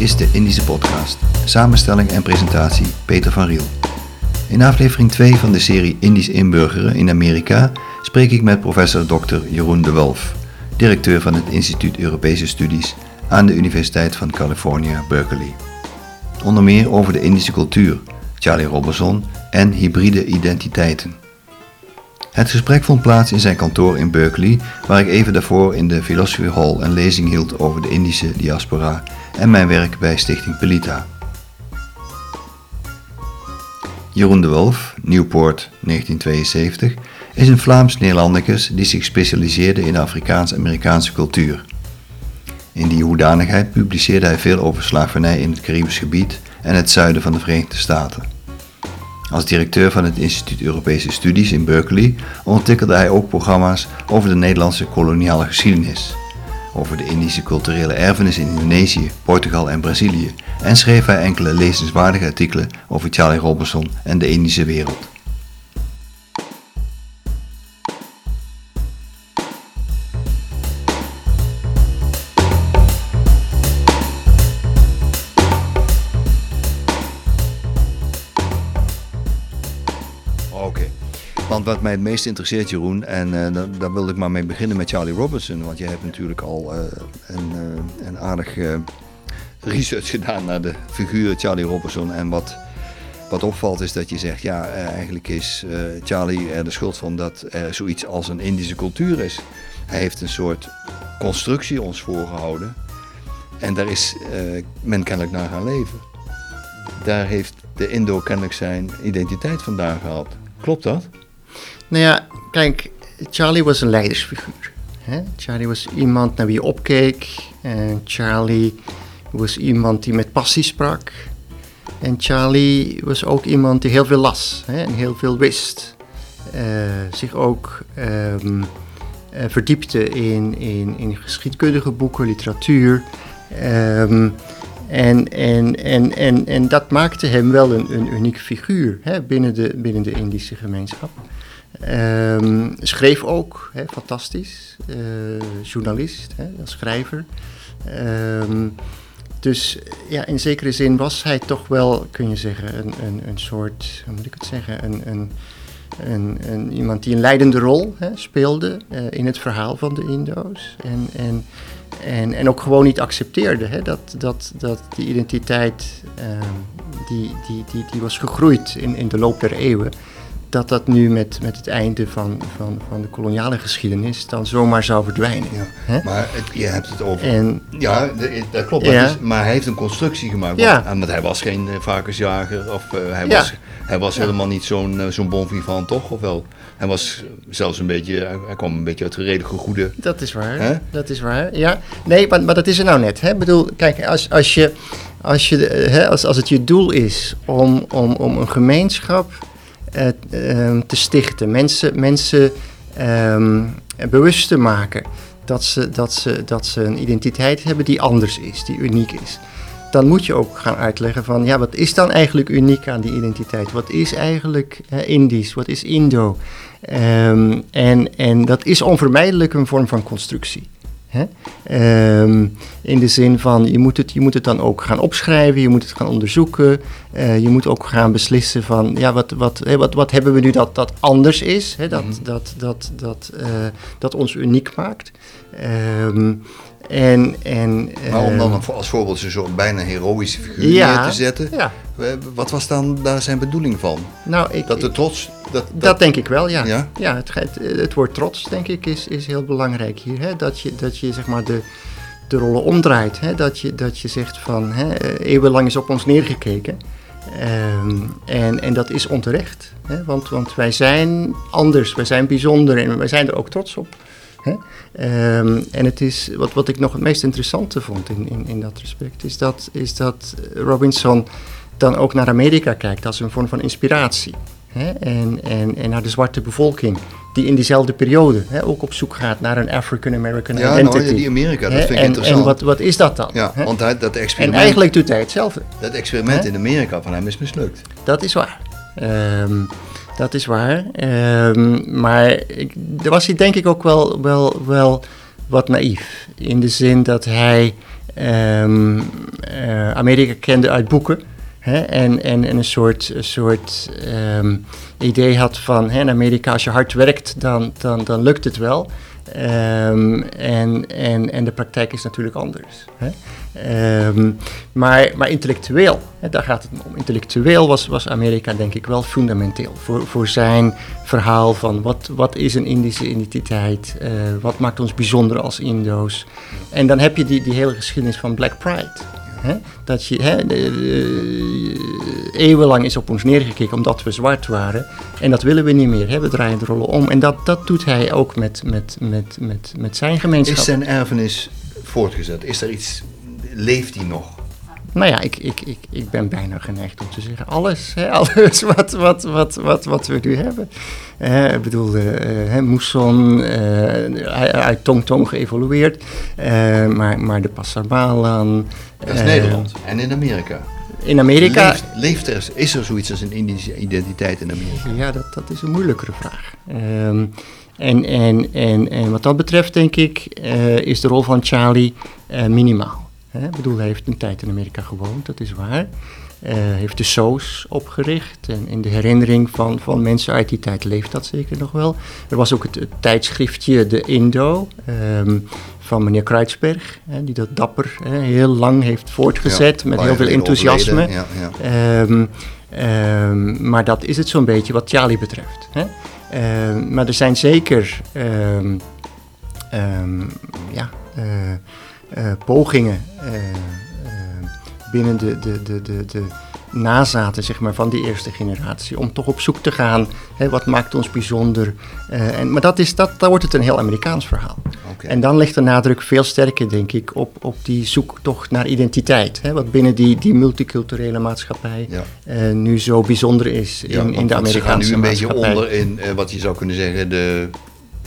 is de Indische Podcast. Samenstelling en presentatie Peter van Riel. In aflevering 2 van de serie Indisch inburgeren in Amerika spreek ik met professor Dr. Jeroen de Wolf, directeur van het Instituut Europese Studies aan de Universiteit van California, Berkeley. Onder meer over de Indische cultuur, Charlie Robinson en hybride identiteiten. Het gesprek vond plaats in zijn kantoor in Berkeley, waar ik even daarvoor in de Philosophy Hall een lezing hield over de Indische diaspora en mijn werk bij Stichting Pelita. Jeroen de Wolf, Newport 1972, is een Vlaams-Nederlandicus die zich specialiseerde in Afrikaans-Amerikaanse cultuur. In die hoedanigheid publiceerde hij veel over slavernij in het Caribisch gebied en het zuiden van de Verenigde Staten. Als directeur van het Instituut Europese Studies in Berkeley ontwikkelde hij ook programma's over de Nederlandse koloniale geschiedenis, over de Indische culturele erfenis in Indonesië, Portugal en Brazilië en schreef hij enkele lezenswaardige artikelen over Charlie Robinson en de Indische wereld. Wat mij het meest interesseert, Jeroen, en eh, daar, wilde ik maar mee beginnen met Charlie Robinson. Want jij hebt natuurlijk al eh, een, eh, een aardig research gedaan naar de figuur Charlie Robinson. En wat, wat opvalt is dat je zegt, ja, eigenlijk is Charlie er de schuld van dat er zoiets als een Indische cultuur is. Hij heeft een soort constructie ons voorgehouden. En daar is men kennelijk naar gaan leven. Daar heeft de Indo kennelijk zijn identiteit vandaan gehaald. Klopt dat? Nou ja, kijk, Charlie was een leidersfiguur. Hè? Charlie was iemand naar wie je opkeek. En Charlie was iemand die met passie sprak. En Charlie was ook iemand die heel veel las hè? en heel veel wist. Eh, zich ook ehm, eh, verdiepte in, in, in geschiedkundige boeken, literatuur. Ehm, en, en, en, en, en dat maakte hem wel een, een unieke figuur hè, binnen, de, binnen de Indische gemeenschap. Ehm, schreef ook, fantastisch. Eh, journalist, als schrijver. Ehm, dus ja, in zekere zin was hij toch wel, kun je zeggen, een, een, een soort, hoe moet ik het zeggen, een, een, een, een, iemand die een leidende rol speelde eh, in het verhaal van de Indo's. En, en, en, en ook gewoon niet accepteerde dat, dat, dat die identiteit ehm, die, die, die, die was gegroeid in, in de loop der eeuwen, dat dat nu met, met het einde van, van, van de koloniale geschiedenis dan zomaar zou verdwijnen. Hè? Maar het, je hebt het over. En ja, dat klopt. Ja. dat is- maar hij heeft een constructie gemaakt. Ja. Want, want hij was geen eh, varkensjager. Of eh, hij Ja. was, hij was Ja. helemaal niet zo'n eh, zo'n bon vivant, toch? Of wel? Hij was zelfs een beetje. Hij, kwam een beetje uit de redelijke goede. Dat is waar. Hè? Dat is waar. Ja. Nee, maar, maar dat is er nou net. Hè? Ik bedoel, kijk, als, als, je, als, je, hè, als, als het je doel is om, om, om een gemeenschap te stichten, mensen, mensen ehm, bewust te maken dat ze, dat, ze, dat ze een identiteit hebben die anders is, die uniek is. Dan moet je ook gaan uitleggen van, ja, wat is dan eigenlijk uniek aan die identiteit? Wat is eigenlijk eh, Indisch? Wat is Indo? Ehm, en, en dat is onvermijdelijk een vorm van constructie. Hè? Ehm, in de zin van, je moet, het, je moet het dan ook gaan opschrijven, je moet het gaan onderzoeken. eh, je moet ook gaan beslissen van, ja, wat, wat, wat, wat hebben we nu dat, dat anders is, hè? Dat, Mhm. dat, dat, dat, eh, dat ons uniek maakt. Ehm, en, en, Maar om dan ehm, als voorbeeld zo'n bijna heroïsche figuur Ja. neer te zetten. Ja, eh, Wat was dan daar zijn bedoeling van? nou, ik, Dat de trots. Dat, Dat denk ik wel, ja. Ja? ja? het, het, het woord trots, denk ik, is, is heel belangrijk hier. Hè? Dat je, dat je zeg maar de, de rollen omdraait. Hè? Dat, je, dat je zegt van hè, eh, eeuwenlang is op ons neergekeken. Ehm, en, en dat is onterecht. Hè? Want, want wij zijn anders, wij zijn bijzonder en wij zijn er ook trots op. Hè? Ehm, en het is, wat, wat ik nog het meest interessante vond in, in, in dat respect, is dat, is dat Robinson dan ook naar Amerika kijkt als een vorm van inspiratie. Hè? En, en, en naar de zwarte bevolking, die in diezelfde periode hè, ook op zoek gaat naar een African American ja, identity. nou, die Amerika, dat Hè? vind ik en, interessant. en wat, wat is dat dan? ja, hè? want hij, dat en experiment, eigenlijk doet hij hetzelfde. dat experiment in Amerika van hem is mislukt. Dat is waar. Ehm, dat is waar. Ehm, maar ik, daar was hij denk ik ook wel, wel, wel wat naïef. In de zin dat hij ehm, eh, Amerika kende uit boeken. Hè, en, en, en een soort, soort ehm, idee had van hè, in Amerika, als je hard werkt, dan, dan, dan lukt het wel. Ehm, en, en, en de praktijk is natuurlijk anders. Hè. Ehm, maar, maar intellectueel, hè, daar gaat het om. Intellectueel was, was Amerika denk ik wel fundamenteel voor, voor zijn verhaal van wat, wat is een Indische identiteit, uh, wat maakt ons bijzonder als Indo's. En dan heb je die, die hele geschiedenis van Black Pride. Hè? Dat je, hè, de, eeuwenlang is op ons neergekeken omdat we zwart waren. En dat willen we niet meer. Hè? We draaien de rollen om. En dat, dat doet hij ook met, met, met, met, met zijn gemeenschap. Is zijn erfenis voortgezet? Is er iets, leeft hij nog? Nou ja, ik, ik, ik, ik ben bijna geneigd om te zeggen alles. Hè, alles wat, wat, wat, wat, wat we nu hebben. Uh, ik bedoel, uh, Moesson, uh, uit Tong Tong geëvolueerd. maar, maar de Passamalan. Dat is Nederland en in Amerika. In Amerika... Leeft, leeft, er, is er zoiets als een Indische identiteit in Amerika? Ja, dat, dat is een moeilijkere vraag. Um, en, en, en, en wat dat betreft, denk ik, is de rol van Charlie minimaal. Hè? Ik bedoel, hij heeft een tijd in Amerika gewoond, dat is waar. Uh, heeft de SOS opgericht. En in de herinnering van, van mensen uit die tijd leeft dat zeker nog wel. Er was ook het, het tijdschriftje De Indo um, van meneer Kruidsberg, hè, die dat dapper hè, heel lang heeft voortgezet ja, met heel veel enthousiasme. Ja, ja. Um, um, maar dat is het zo'n beetje wat Charlie betreft. Hè. maar er zijn zeker ja, uh, pogingen uh, binnen de, de, de, de, de nazaten zeg maar, van die eerste generatie. Om toch op zoek te gaan, hè, wat maakt ons bijzonder. en, maar dat is, dat, dan wordt het een heel Amerikaans verhaal. Okay. En dan ligt de nadruk veel sterker, denk ik, op, op die zoektocht naar identiteit. Hè, wat binnen die, die multiculturele maatschappij ja. nu zo bijzonder is in, ja, in de Amerikaanse maatschappij. nu een beetje onder in wat je zou kunnen zeggen de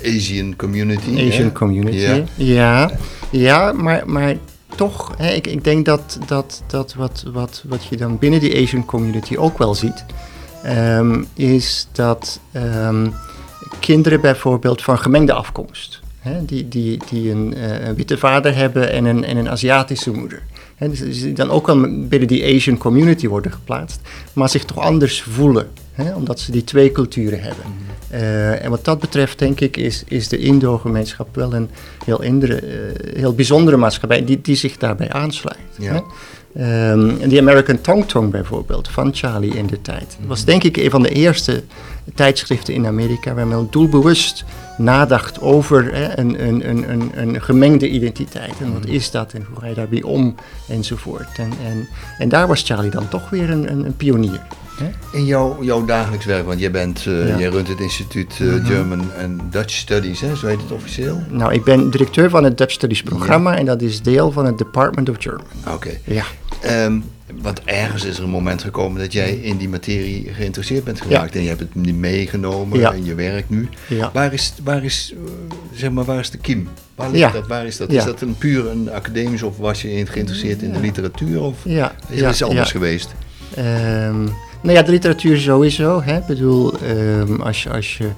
Asian community. Asian community, ja. ja. Ja, maar, maar toch, hè, ik, ik denk dat, dat, dat wat, wat, wat je dan binnen die Asian community ook wel ziet, um, is dat um, kinderen bijvoorbeeld van gemengde afkomst, hè, die, die, die een, uh, een, witte vader hebben en een, en een Aziatische moeder. Hè, dus die dan ook al binnen die Asian community worden geplaatst, maar zich toch anders voelen, hè, omdat ze die twee culturen hebben. Mm -hmm. Uh, en wat dat betreft, denk ik, is, is de Indo-gemeenschap wel een heel, indere, uh, heel bijzondere maatschappij die, die zich daarbij aansluit. Ja. Um, en die American Tong Tong bijvoorbeeld, van Charlie in de tijd, mm. was denk ik een van de eerste tijdschriften in Amerika waar men doelbewust nadacht over hè, een, een, een, een, gemengde identiteit. En wat is dat en hoe ga je daarbij om enzovoort. En, en, en daar was Charlie dan toch weer een, een, een pionier. In jouw, jouw dagelijks werk, want jij, bent, uh, ja. jij runt het instituut uh, mm -hmm. German and Dutch Studies, hè? zo heet het officieel? Nou, ik ben directeur van het Dutch Studies programma ja. en dat is deel van het Department of German. Oké. Okay. Ja. Um, want ergens is er een moment gekomen dat jij in die materie geïnteresseerd bent geraakt ja. en je hebt het meegenomen ja. in je werk nu. Ja. Waar, is, waar, is, zeg maar, waar is de kiem? Waar ligt dat? Waar is dat? Is dat een puur een academisch of was je geïnteresseerd in de literatuur of is er iets anders geweest? Um, nou ja, de literatuur sowieso. Hè. Ik bedoel, um, als je, als je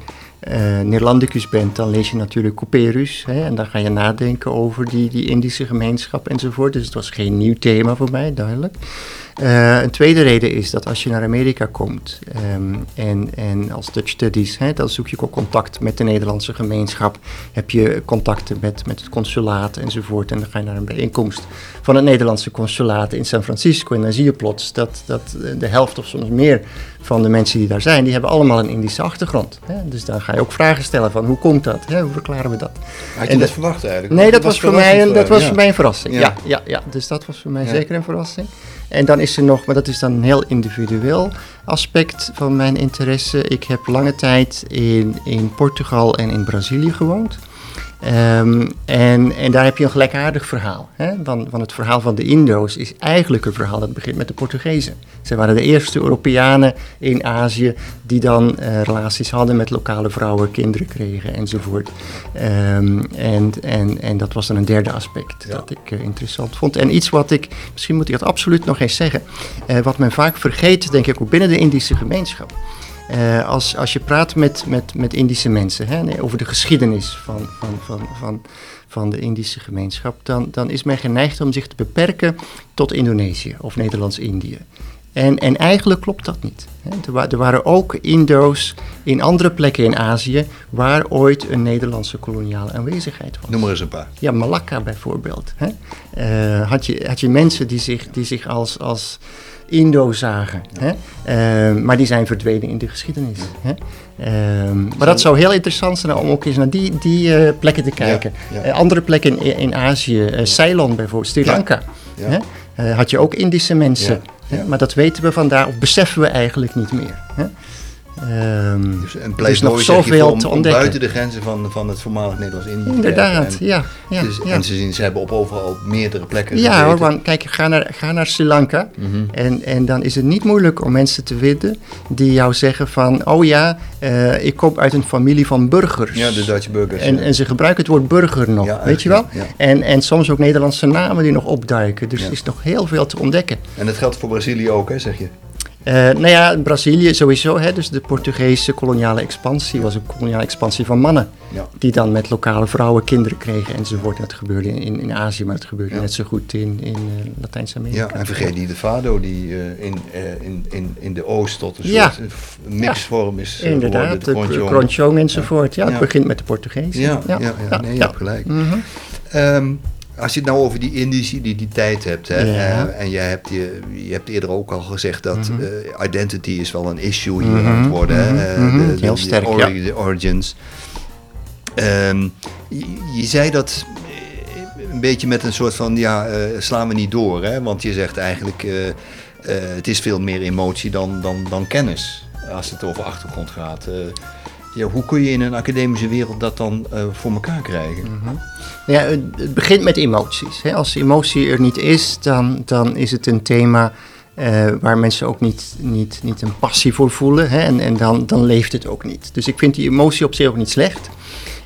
uh, Neerlandicus bent, dan lees je natuurlijk Couperus. Hè, en dan ga je nadenken over die, die Indische gemeenschap enzovoort. Dus het was geen nieuw thema voor mij, duidelijk. Uh, een tweede reden is dat als je naar Amerika komt um, en, en als Dutch Studies, hè, dan zoek je ook contact met de Nederlandse gemeenschap. Heb je contacten met, met het consulaat enzovoort. En dan ga je naar een bijeenkomst van het Nederlandse consulaat in San Francisco. En dan zie je plots dat, dat de helft of soms meer van de mensen die daar zijn, die hebben allemaal een Indische achtergrond. Hè? Dus dan ga je ook vragen stellen van hoe komt dat? Hè? Hoe verklaren we dat? Had je en dat verwacht eigenlijk? Nee, dat, was, voor mij, een, dat was ja. voor mij een verrassing. Ja. Ja, ja, ja, dus dat was voor mij ja. zeker een verrassing. En dan is er nog, maar dat is dan een heel individueel aspect van mijn interesse. Ik heb lange tijd in, in Portugal en in Brazilië gewoond. Um, en, en daar heb je een gelijkaardig verhaal. Hè? Van, van het verhaal van de Indo's is eigenlijk een verhaal dat begint met de Portugezen. Zij waren de eerste Europeanen in Azië die dan uh, relaties hadden met lokale vrouwen, kinderen kregen enzovoort. Um, en, en, en dat was dan een derde aspect ja. dat ik uh, interessant vond. En iets wat ik, misschien moet ik dat absoluut nog eens zeggen, uh, wat men vaak vergeet, denk ik ook binnen de Indische gemeenschap Eh, als, als je praat met, met, met Indische mensen hè, nee, over de geschiedenis van, van, van, van, van de Indische gemeenschap, dan, dan is men geneigd om zich te beperken tot Indonesië of Nederlands-Indië. En, en eigenlijk klopt dat niet. Er, wa er, waren ook Indo's in andere plekken in Azië waar ooit een Nederlandse koloniale aanwezigheid was. Noem maar eens een paar. Ja, Malakka bijvoorbeeld. Hè? Uh, had, je, had je mensen die zich, die zich als, als Indo zagen. Hè? Uh, maar die zijn verdwenen in de geschiedenis. Hè? Uh, maar dat zou heel interessant zijn om ook eens naar die, die uh, plekken te kijken. Ja, ja. andere plekken in, in Azië, Ceylon bijvoorbeeld, Sri Lanka. Hè? had je ook Indische mensen. Ja. Maar dat weten we vandaag, of beseffen we eigenlijk niet meer. Hè? Um, dus een pleidooi nog zoveel om, te ontdekken. buiten de grenzen van, van het voormalig Nederlands-Indië Inderdaad, en, ja. ja, dus, ja. En ze, zien, ze hebben op overal meerdere plekken Ja hoor, want kijk, ga naar, ga naar Sri Lanka mm -hmm. en, en dan is het niet moeilijk om mensen te vinden die jou zeggen van... oh ja, uh, ik kom uit een familie van burgers. Ja, de Duitse burgers. En, ja. en ze gebruiken het woord burger nog, Ja, weet je wel? En, en soms ook Nederlandse namen die nog opduiken. Dus er is nog heel veel te ontdekken. En dat geldt voor Brazilië ook, hè, zeg je? Uh, nou ja, Brazilië sowieso. Hè, dus de Portugese koloniale expansie was een koloniale expansie van mannen. Ja. Die dan met lokale vrouwen kinderen kregen enzovoort. Dat gebeurde in, in Azië, maar het gebeurde Ja. net zo goed in, in uh, Latijns-Amerika. Ja, en vergeet niet de Fado die uh, in, in, in, in de Oost tot een Ja. soort mixvorm is Inderdaad, geworden. de. Kronjong enzovoort. Ja, Ja. het begint met de Portugezen. Ja, ja, ja, nee, je hebt gelijk. Ehm, als je het nou over die Indische identiteit hebt, hè, Ja. eh, en jij hebt, je, je hebt eerder ook al gezegd dat Mhm. eh, identity is wel een issue hier Mhm, aan het worden. mhm, eh, mhm. de, Heel de sterk, ori- de origins. Ehm, je, je zei dat een beetje met een soort van, ja, eh, slaan we niet door, hè? want je zegt eigenlijk, het is veel meer emotie dan, dan, dan kennis, als het over achtergrond gaat. Ja, hoe kun je in een academische wereld dat dan eh, voor elkaar krijgen? Mhm. Ja, het, begint met emoties. Hè. Als emotie er niet is, dan, dan is het een thema eh, waar mensen ook niet, niet, niet een passie voor voelen. Hè. En, en dan, dan leeft het ook niet. Dus ik vind die emotie op zich ook niet slecht.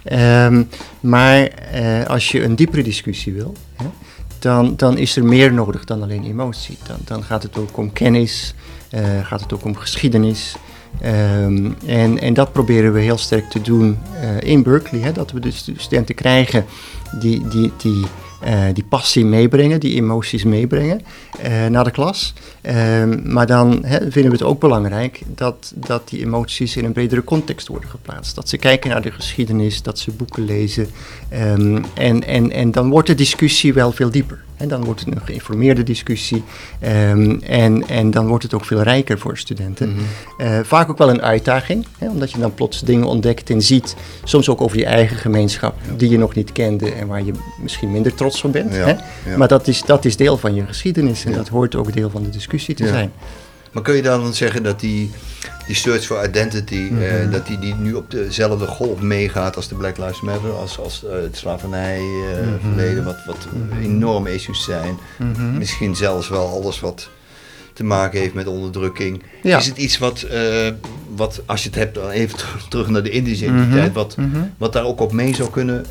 Ehm, maar eh, als je een diepere discussie wil, hè, dan, dan is er meer nodig dan alleen emotie. Dan, dan gaat het ook om kennis, gaat het ook om geschiedenis. Ehm, en, en dat proberen we heel sterk te doen eh, in Berkeley. Hè, dat we stu- studenten krijgen die, die, die, eh, die passie meebrengen, die emoties meebrengen eh, naar de klas. Ehm, maar dan vinden we het ook belangrijk dat, dat die emoties in een bredere context worden geplaatst. Dat ze kijken naar de geschiedenis, dat ze boeken lezen. Ehm, en, en, en dan wordt de discussie wel veel dieper. En dan wordt het een geïnformeerde discussie. Ehm, en, en dan wordt het ook veel rijker voor studenten. Mhm. Eh, vaak ook wel een uitdaging, omdat je dan plots dingen ontdekt en ziet. Soms ook over je eigen gemeenschap, die je nog niet kende en waar je misschien minder trots op bent. Ja, Hè? ja. Maar dat is, dat is deel van je geschiedenis en dat hoort ook deel van de discussie te Ja. zijn. Maar kun je dan zeggen dat die, die search for identity, Mhm. eh, dat die, die nu op dezelfde golf meegaat als de Black Lives Matter, als, als eh, het slavernijverleden, wat, wat enorme issues zijn. Mhm. Misschien zelfs wel alles wat te maken heeft met onderdrukking. Ja. Is het iets wat, eh, wat, als je het hebt, even terug, naar de Indische identiteit, wat, Mhm. wat daar ook op mee zou kunnen, eh, eh,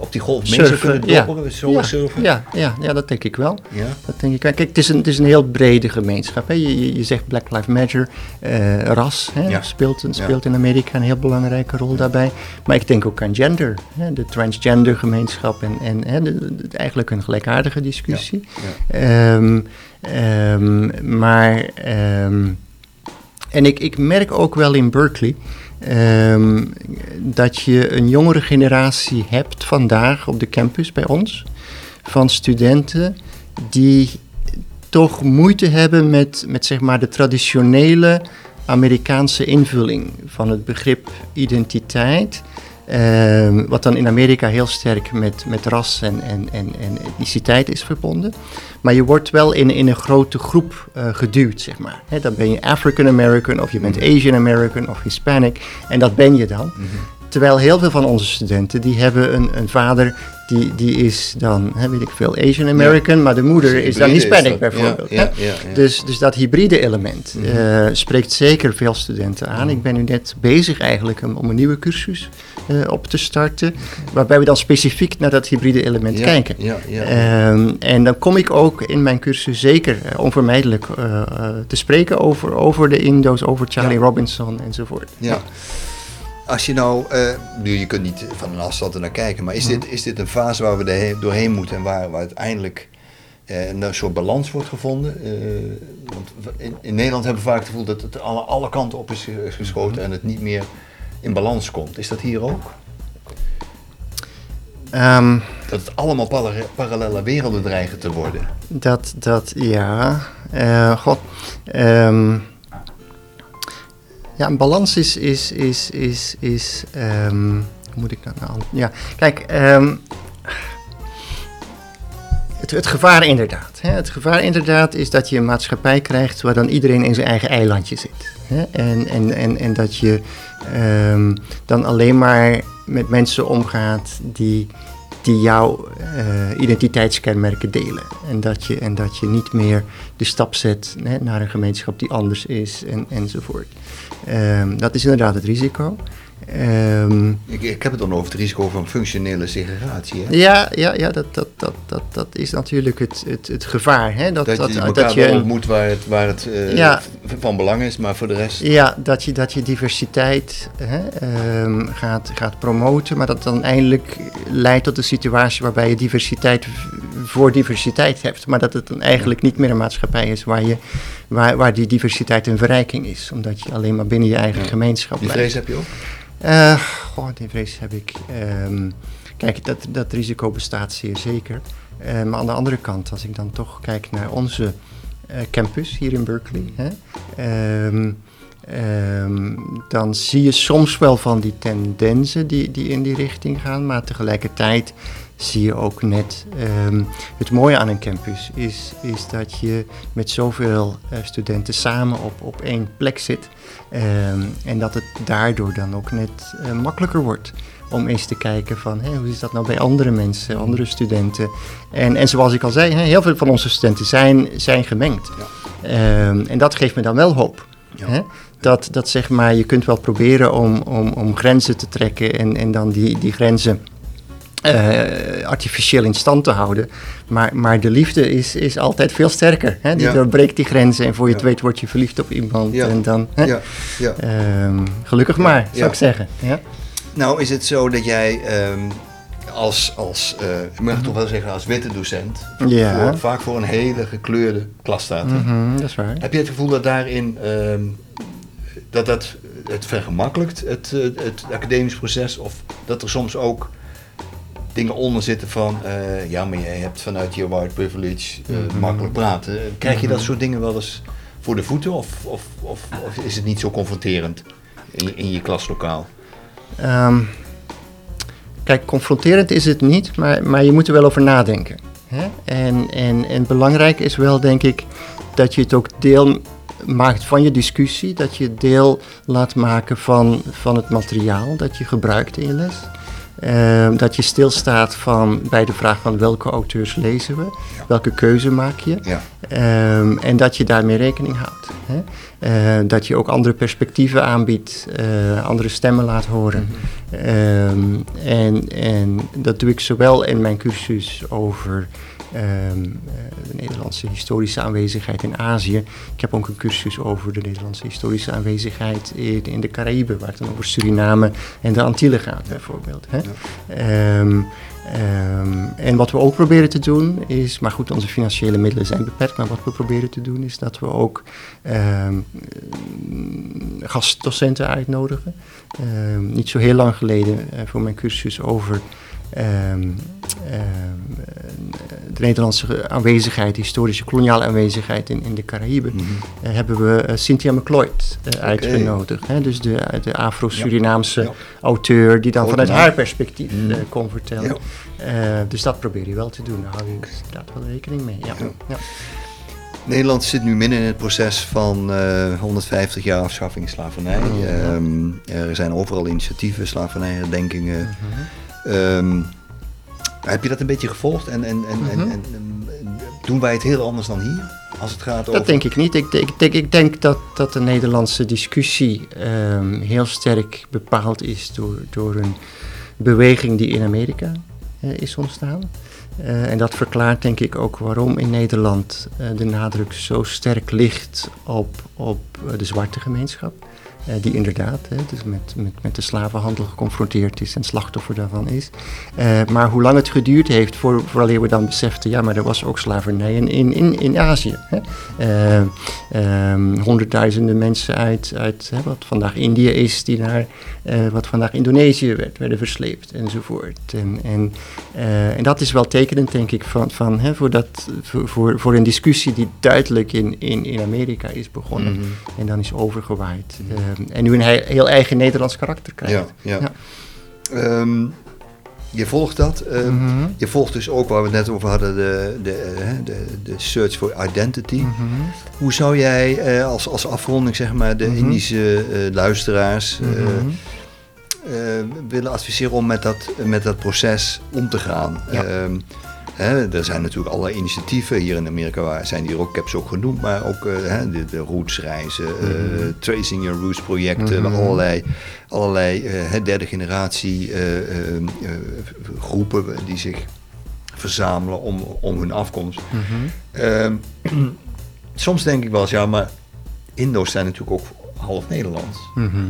op die golf Surfen, kunnen ja. dobberen, zo ja, surfen? Ja, ja, ja, dat denk ik wel. Ja? Dat denk ik. wel. Kijk, het is een, het is een heel brede gemeenschap. Hè. Je, je, je zegt Black Lives Matter, eh, ras hè, Ja. speelt, speelt in Amerika een heel belangrijke rol daarbij. Maar ik denk ook aan gender, hè, de transgender gemeenschap en, en hè, de- de- eigenlijk een gelijkaardige discussie. Ehm, ehm, maar, ehm, en ik, ik merk ook wel in Berkeley ehm, dat je een jongere generatie hebt vandaag op de campus bij ons van studenten die toch moeite hebben met, met zeg maar de traditionele Amerikaanse invulling van het begrip identiteit. Ehm, wat dan in Amerika heel sterk met, met ras en, en, en, en etniciteit is verbonden. Maar je wordt wel in, in een grote groep eh, geduwd, zeg maar. Dan ben je African American of je bent Asian American of Hispanic. En dat ben je dan. Terwijl heel veel van onze studenten, die hebben een, een vader die, die is dan, hè, weet ik veel, Asian American, maar de moeder Dus is dan is Hispanic dat. bijvoorbeeld. Ja. Dus, dus dat hybride element Mhm. eh, spreekt zeker veel studenten aan. Ik ben nu net bezig eigenlijk om, om een nieuwe cursus eh, op te starten, waarbij we dan specifiek naar dat hybride element Ja, kijken. Ja, ja. Ehm, en dan kom ik ook in mijn cursus zeker eh, onvermijdelijk eh, te spreken over, over de Indo's, over Charlie. Robinson enzovoort. Ja. Als je nou, nu je kunt niet van een afstand er naar kijken, maar is, Mhm. dit, is dit een fase waar we doorheen moeten en waar, waar uiteindelijk een soort balans wordt gevonden? Want in, in Nederland hebben we vaak het gevoel dat het alle, alle kanten op is ge- is geschoten en het niet meer in balans komt. Is dat hier ook? Ehm, Dat het allemaal para- parallele werelden dreigen te worden? Dat, dat, ja. Eh, God. ehm, ja, een balans is, is, is, is, is ehm, hoe moet ik dat nou? Ja, kijk, het, gevaar inderdaad. Hè? Het gevaar inderdaad is dat je een maatschappij krijgt waar dan iedereen in zijn eigen eilandje zit. Hè? En, en, en, en dat je ehm, dan alleen maar met mensen omgaat die, die jouw eh, identiteitskenmerken delen. En dat, je, en dat je niet meer de stap zet hè, naar een gemeenschap die anders is en, enzovoort. Ehm, dat is inderdaad het risico. Ehm, Ik, ik heb het dan over het risico van functionele segregatie. Hè? ja, ja, ja dat, dat, dat, dat, dat is natuurlijk het, het, het gevaar. Hè? Dat, Dat, dat, je dat, je ontmoet waar het, waar het eh, Ja. van belang is, maar voor de rest... Ja, dat je, dat je diversiteit hè, ehm, gaat, gaat promoten, maar dat dan eindelijk leidt tot een situatie waarbij je diversiteit voor diversiteit hebt. Maar dat het dan eigenlijk niet meer een maatschappij is waar, je, waar, waar die diversiteit een verrijking is, omdat je alleen maar binnen je eigen Ja. gemeenschap Die blijft. vrees heb je ook? Eh, goh, die vrees heb ik. ehm, kijk, dat, dat risico bestaat zeer zeker. Eh, maar aan de andere kant, als ik dan toch kijk naar onze eh, campus hier in Berkeley, hè, ehm, ehm, dan zie je soms wel van die tendensen die, die in die richting gaan, maar tegelijkertijd zie je ook net ehm, het mooie aan een campus is, is dat je met zoveel eh, studenten samen op, op één plek zit. Ehm, en dat het daardoor dan ook net eh, makkelijker wordt om eens te kijken van hoe is dat nou bij andere mensen, andere studenten. En, en zoals ik al zei, heel veel van onze studenten zijn, zijn gemengd. Ehm, en dat geeft me dan wel hoop. Ja. Hè? Dat, dat zeg maar, je kunt wel proberen om, om, om grenzen te trekken en, en dan die, die grenzen eh, artificieel in stand te houden. Maar, maar de liefde is, is altijd veel sterker. Hè? Die Ja. doorbreekt die grenzen en voor je het Ja. weet word je verliefd op iemand. Ja. En dan, hè? Ja, ja. Ehm, gelukkig maar, zou ik zeggen. Ja? Nou is het zo dat jij ehm, als, als eh, ik mag toch wel zeggen, als witte docent, voor- vaak voor een hele gekleurde klas staat. Mhm, dat is waar. Heb je het gevoel dat daarin ehm, dat dat het vergemakkelijkt, het, eh, het academisch proces, of dat er soms ook dingen onder zitten van, eh, ja, maar jij hebt vanuit je white privilege eh, Mhm. makkelijk praten. Krijg je dat Mhm. soort dingen wel eens voor de voeten, of, of, of, of is het niet zo confronterend in je, in je klaslokaal? Ehm, kijk, confronterend is het niet, maar, maar je moet er wel over nadenken. Hè? En, en, en belangrijk is wel, denk ik, dat je het ook deel maakt van je discussie. Dat je deel laat maken van, van het materiaal dat je gebruikt in je les. Ehm, dat je stilstaat van, bij de vraag van welke auteurs lezen we, Ja. welke keuze maak je. Ja. Ehm, en dat je daarmee rekening houdt. Hè? Eh, dat je ook andere perspectieven aanbiedt, eh, andere stemmen laat horen. Ehm, en, en dat doe ik zowel in mijn cursus over ehm, de Nederlandse historische aanwezigheid in Azië. Ik heb ook een cursus over de Nederlandse historische aanwezigheid in, de Caraïben, waar het dan over Suriname en de Antillen gaat bijvoorbeeld. Hè? Ehm, ehm, en wat we ook proberen te doen is, maar goed, onze financiële middelen zijn beperkt, maar wat we proberen te doen is dat we ook ehm, gastdocenten uitnodigen. Ehm, niet zo heel lang geleden eh, voor mijn cursus over ehm, ehm, de Nederlandse aanwezigheid, historische koloniale aanwezigheid in, in de Caraïben, Mhm. eh, hebben we eh, Cynthia McLeod eh, uitgenodigd. Hè? Dus de, de Afro-Surinaamse Ja. auteur die dan vanuit haar perspectief Mhm. eh, kon vertellen. Eh, dus dat probeer je wel te doen. Daar hou je inderdaad wel rekening mee. Ja. Ja. Nederland zit nu midden in het proces van eh, 150 jaar afschaffing slavernij. Ja. Ehm, er zijn overal initiatieven, slavernijherdenkingen. Mhm. Ehm, Heb je dat een beetje gevolgd en, en, en, en, Mhm. en, en doen wij het heel anders dan hier? Als het gaat over... Dat denk ik niet. Ik, ik, denk, ik denk dat, dat de Nederlandse discussie ehm, heel sterk bepaald is door, door een beweging die in Amerika eh, is ontstaan. Eh, en dat verklaart denk ik ook waarom in Nederland eh, de nadruk zo sterk ligt op, op de zwarte gemeenschap. Eh, die inderdaad dus met, met, met de slavenhandel geconfronteerd is en slachtoffer daarvan is. Eh, maar hoe lang het geduurd heeft voor, vooraleer we dan beseften, ja, maar er was ook slavernij in, in, in, in Azië. Hè. Eh, ehm, honderdduizenden mensen uit, uit hè, wat vandaag Indië is, die naar eh, wat vandaag Indonesië werd, werden versleept enzovoort. En, en, eh, en dat is wel tekenend, denk ik, van, van, hè, voor, dat, voor, voor, een discussie die duidelijk in, in, in Amerika is begonnen Mhm. en dan is overgewaaid. Ehm, en nu een he- heel eigen Nederlands karakter krijgt. Ja, ja. Ja. Ehm, je volgt dat. ehm, Mhm. Je volgt dus ook waar we het net over hadden, de, de, eh, de, de search for identity. Mhm. Hoe zou jij als, als afronding zeg maar, de. Indische luisteraars willen adviseren om met dat, met dat proces om te gaan? Ja. Ehm, hè, er zijn natuurlijk allerlei initiatieven. Hier in Amerika waar- zijn die ook, ik heb ze ook genoemd, maar ook eh, hè, de, de rootsreizen, eh, Mhm. Tracing Your Roots projecten, Mhm. allerlei, allerlei eh, derde generatie eh, eh, eh, groepen die zich verzamelen om, om hun afkomst. Mhm. Ehm, soms denk ik wel eens, ja, maar Indo's zijn natuurlijk ook half Nederlands.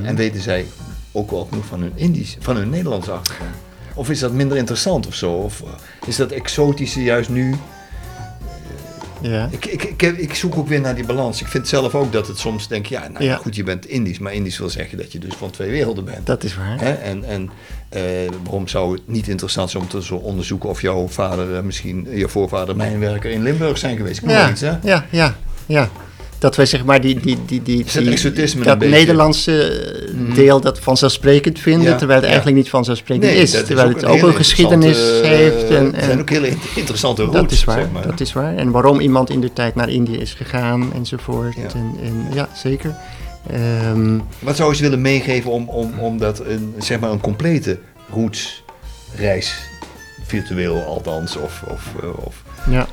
En weten zij ook wel genoeg van hun Indisch, van hun Nederlandse achtergrond? Of is dat minder interessant of zo? Of eh, is dat exotische juist nu? Ja. Ik, ik, ik, ik zoek ook weer naar die balans. Ik vind zelf ook dat het soms denk, ja, nou ja, goed, je bent Indisch, maar Indisch wil zeggen dat je dus van twee werelden bent. Dat is waar. Hè? En, en eh, waarom zou het niet interessant zijn om te zo onderzoeken of jouw vader eh, misschien, je voorvader mijnwerker in Limburg zijn geweest? Ik Ja, iets, hè? ja, ja, ja. Dat wij zeg maar die, die, die, die, die- dat? Nederlandse eh, Mhm. deel dat vanzelfsprekend vinden, Ja, terwijl het ja. eigenlijk niet vanzelfsprekend Nee, is. Terwijl ook het ook een geschiedenis heeft. En, Het zijn en- ook hele interessante roots, dat is waar, zeg maar. dat is waar. En waarom iemand in de tijd naar Indië is gegaan enzovoort. Ja. En, en, ja, zeker. Ehm, Wat zou je ze willen meegeven om, om, om dat een, zeg maar een complete rootsreis, virtueel althans, of, of, eh, of Ja.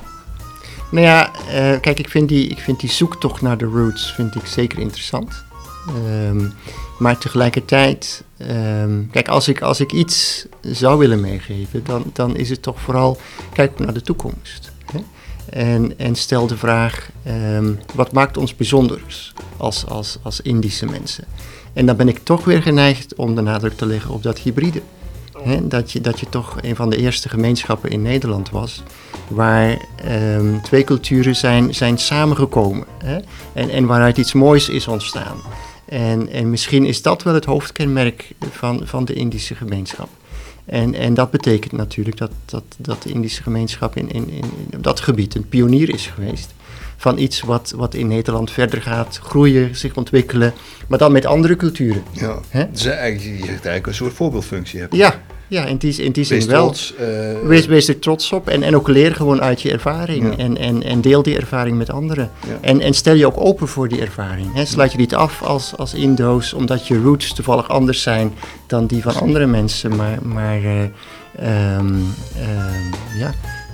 Nou ja, eh, kijk, ik vind, die, ik vind die zoektocht naar de roots vind ik zeker interessant. Ehm, maar tegelijkertijd, ehm, kijk, als ik, als ik iets zou willen meegeven, dan, dan is het toch vooral kijk naar de toekomst. Hè? En, en stel de vraag, ehm, wat maakt ons bijzonders als, als, als Indische mensen? En dan ben ik toch weer geneigd om de nadruk te leggen op dat hybride. Hè, dat, je, dat je toch een van de eerste gemeenschappen in Nederland was waar ehm, twee culturen zijn, zijn samengekomen hè, en, en waaruit iets moois is ontstaan. En, en misschien is dat wel het hoofdkenmerk van, van de Indische gemeenschap. En, en dat betekent natuurlijk dat, dat, dat de Indische gemeenschap in, in, in, dat gebied een pionier is geweest. Van iets wat, wat in Nederland verder gaat groeien, zich ontwikkelen, maar dan met andere culturen. ja. Dus eigenlijk, je zegt eigenlijk een soort voorbeeldfunctie hebben. Ja, ja in die, in die zin Wees wel. trots. eh, Wees, wees er trots op en, en ook leer gewoon uit je ervaring. Ja. En, en, en deel die ervaring met anderen. Ja. En, en stel je ook open voor die ervaring. Hè. Sluit je niet af als, als Indo's omdat je roots toevallig anders zijn dan die van andere mensen. Maar, maar eh, ehm, ehm, ja,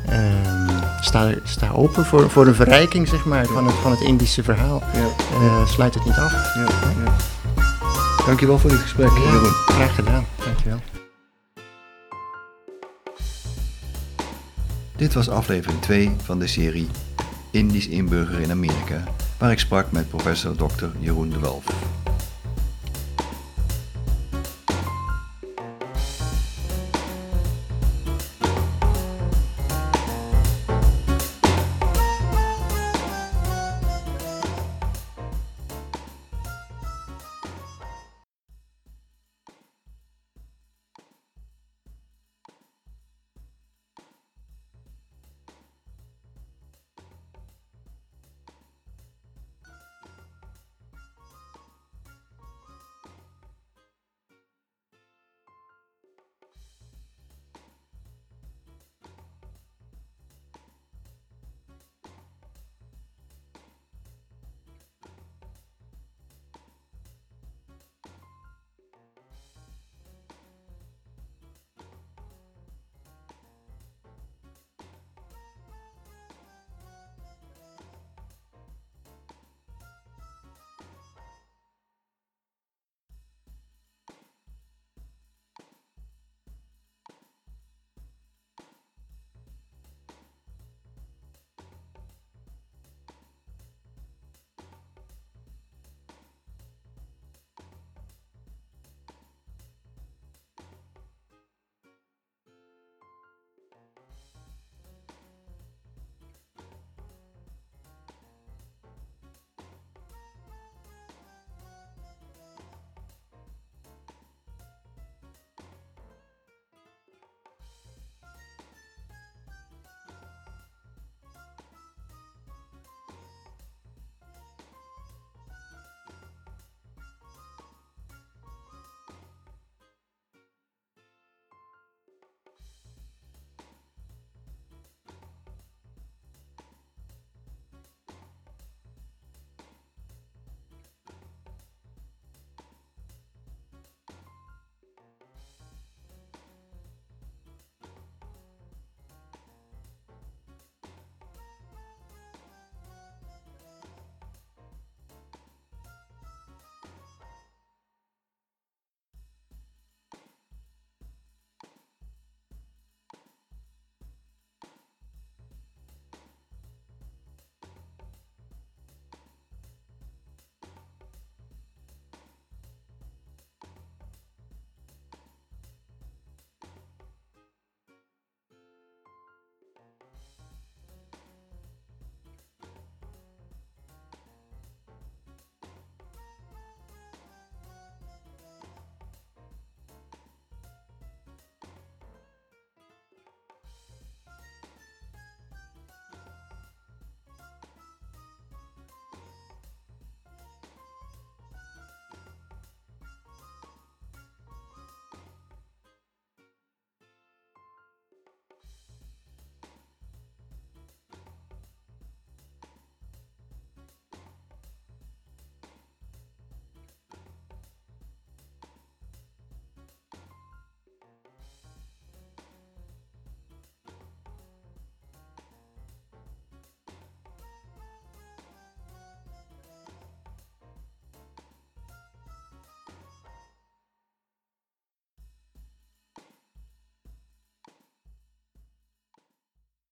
ehm, sta, sta open voor, voor een verrijking zeg maar, van, het, van het Indische verhaal. ja, Eh, sluit het niet af. Dankjewel voor dit gesprek, Jeroen. Graag gedaan. Dankjewel. Dit was aflevering 2 van de serie Indisch inburger in Amerika, waar ik sprak met professor Dr. Jeroen de Welf.